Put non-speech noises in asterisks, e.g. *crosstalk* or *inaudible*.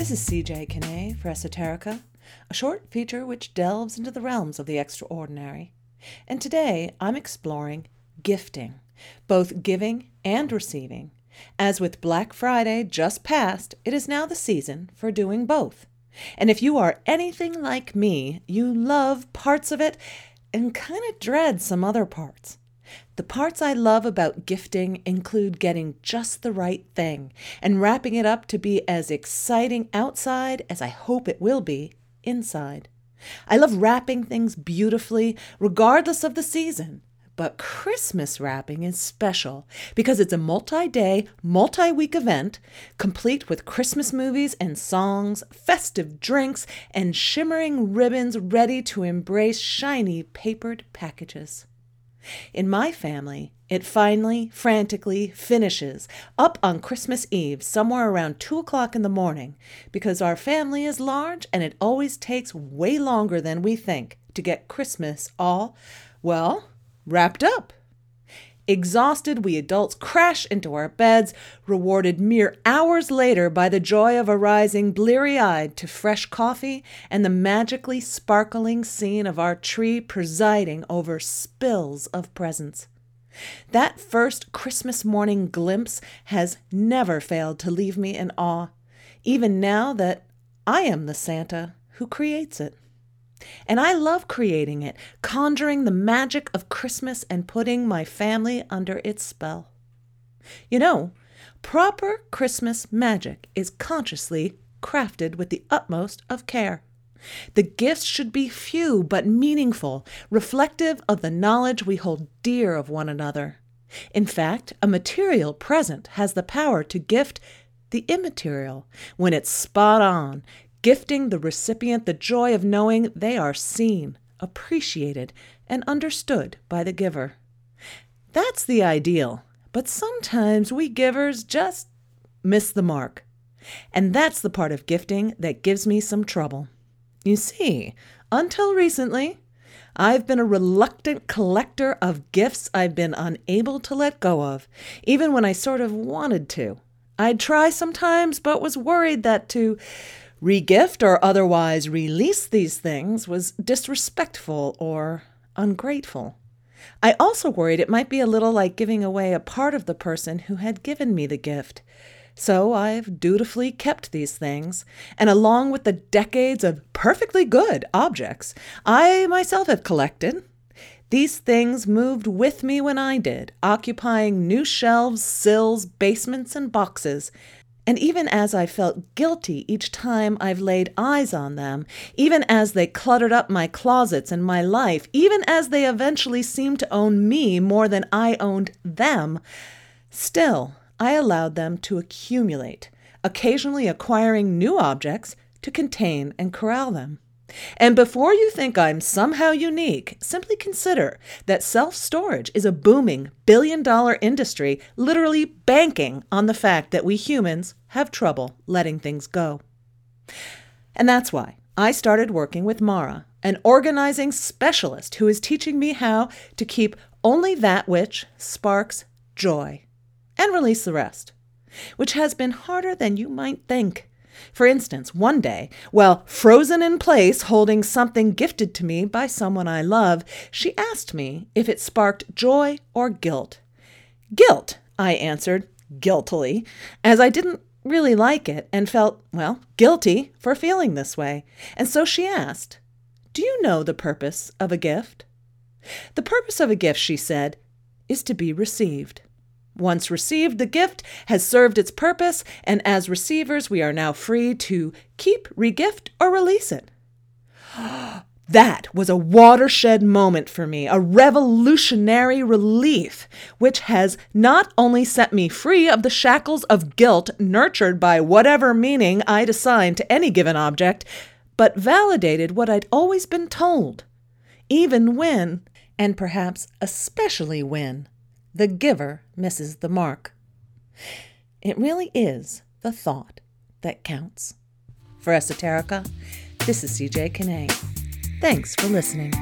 This is CJ Kinney for Esoterica, a short feature which delves into the realms of the extraordinary. And today I'm exploring gifting, both giving and receiving. As with Black Friday just past, it is now the season for doing both. And if you are anything like me, you love parts of it and kind of dread some other parts. The parts I love about gifting include getting just the right thing and wrapping it up to be as exciting outside as I hope it will be inside. I love wrapping things beautifully, regardless of the season. But Christmas wrapping is special because it's a multi day, multi week event complete with Christmas movies and songs, festive drinks, and shimmering ribbons ready to embrace shiny papered packages. In my family, it finally, frantically finishes up on Christmas Eve, somewhere around 2 o'clock in the morning, because our family is large and it always takes way longer than we think to get Christmas all, well, wrapped up. Exhausted, we adults crash into our beds, rewarded mere hours later by the joy of arising bleary eyed to fresh coffee and the magically sparkling scene of our tree presiding over spills of presents. That first Christmas morning glimpse has never failed to leave me in awe, even now that I am the Santa who creates it. And I love creating it, conjuring the magic of Christmas and putting my family under its spell. You know, proper Christmas magic is consciously crafted with the utmost of care. The gifts should be few but meaningful, reflective of the knowledge we hold dear of one another. In fact, a material present has the power to gift the immaterial when it's spot on, gifting the recipient the joy of knowing they are seen, appreciated, and understood by the giver. That's the ideal, but sometimes we givers just miss the mark. And that's the part of gifting that gives me some trouble. You see, until recently, I've been a reluctant collector of gifts I've been unable to let go of, even when I sort of wanted to. I'd try sometimes, but was worried that to regift or otherwise release these things was disrespectful or ungrateful. I also worried it might be a little like giving away a part of the person who had given me the gift. So I've dutifully kept these things, and along with the decades of perfectly good objects I myself have collected, these things moved with me when I did, occupying new shelves, sills, basements, and boxes, and even as I felt guilty each time I've laid eyes on them, even as they cluttered up my closets and my life, even as they eventually seemed to own me more than I owned them, still I allowed them to accumulate, occasionally acquiring new objects to contain and corral them. And before you think I'm somehow unique, simply consider that self storage is a booming billion dollar industry, literally banking on the fact that we humans have trouble letting things go. And that's why I started working with Mara, an organizing specialist who is teaching me how to keep only that which sparks joy and release the rest, which has been harder than you might think. For instance, one day, while frozen in place holding something gifted to me by someone I love, she asked me if it sparked joy or guilt. Guilt, I answered, guiltily, as I didn't really like it and felt, well, guilty for feeling this way. And so she asked, Do you know the purpose of a gift? The purpose of a gift, she said, is to be received. Once received, the gift has served its purpose, and as receivers, we are now free to keep, regift, or release it. *gasps* That was a watershed moment for me, a revolutionary relief, which has not only set me free of the shackles of guilt nurtured by whatever meaning I'd assigned to any given object, but validated what I'd always been told, even when, and perhaps especially when, the giver misses the mark. It really is the thought that counts. For Esoterica, this is CJ Kinney. Thanks for listening.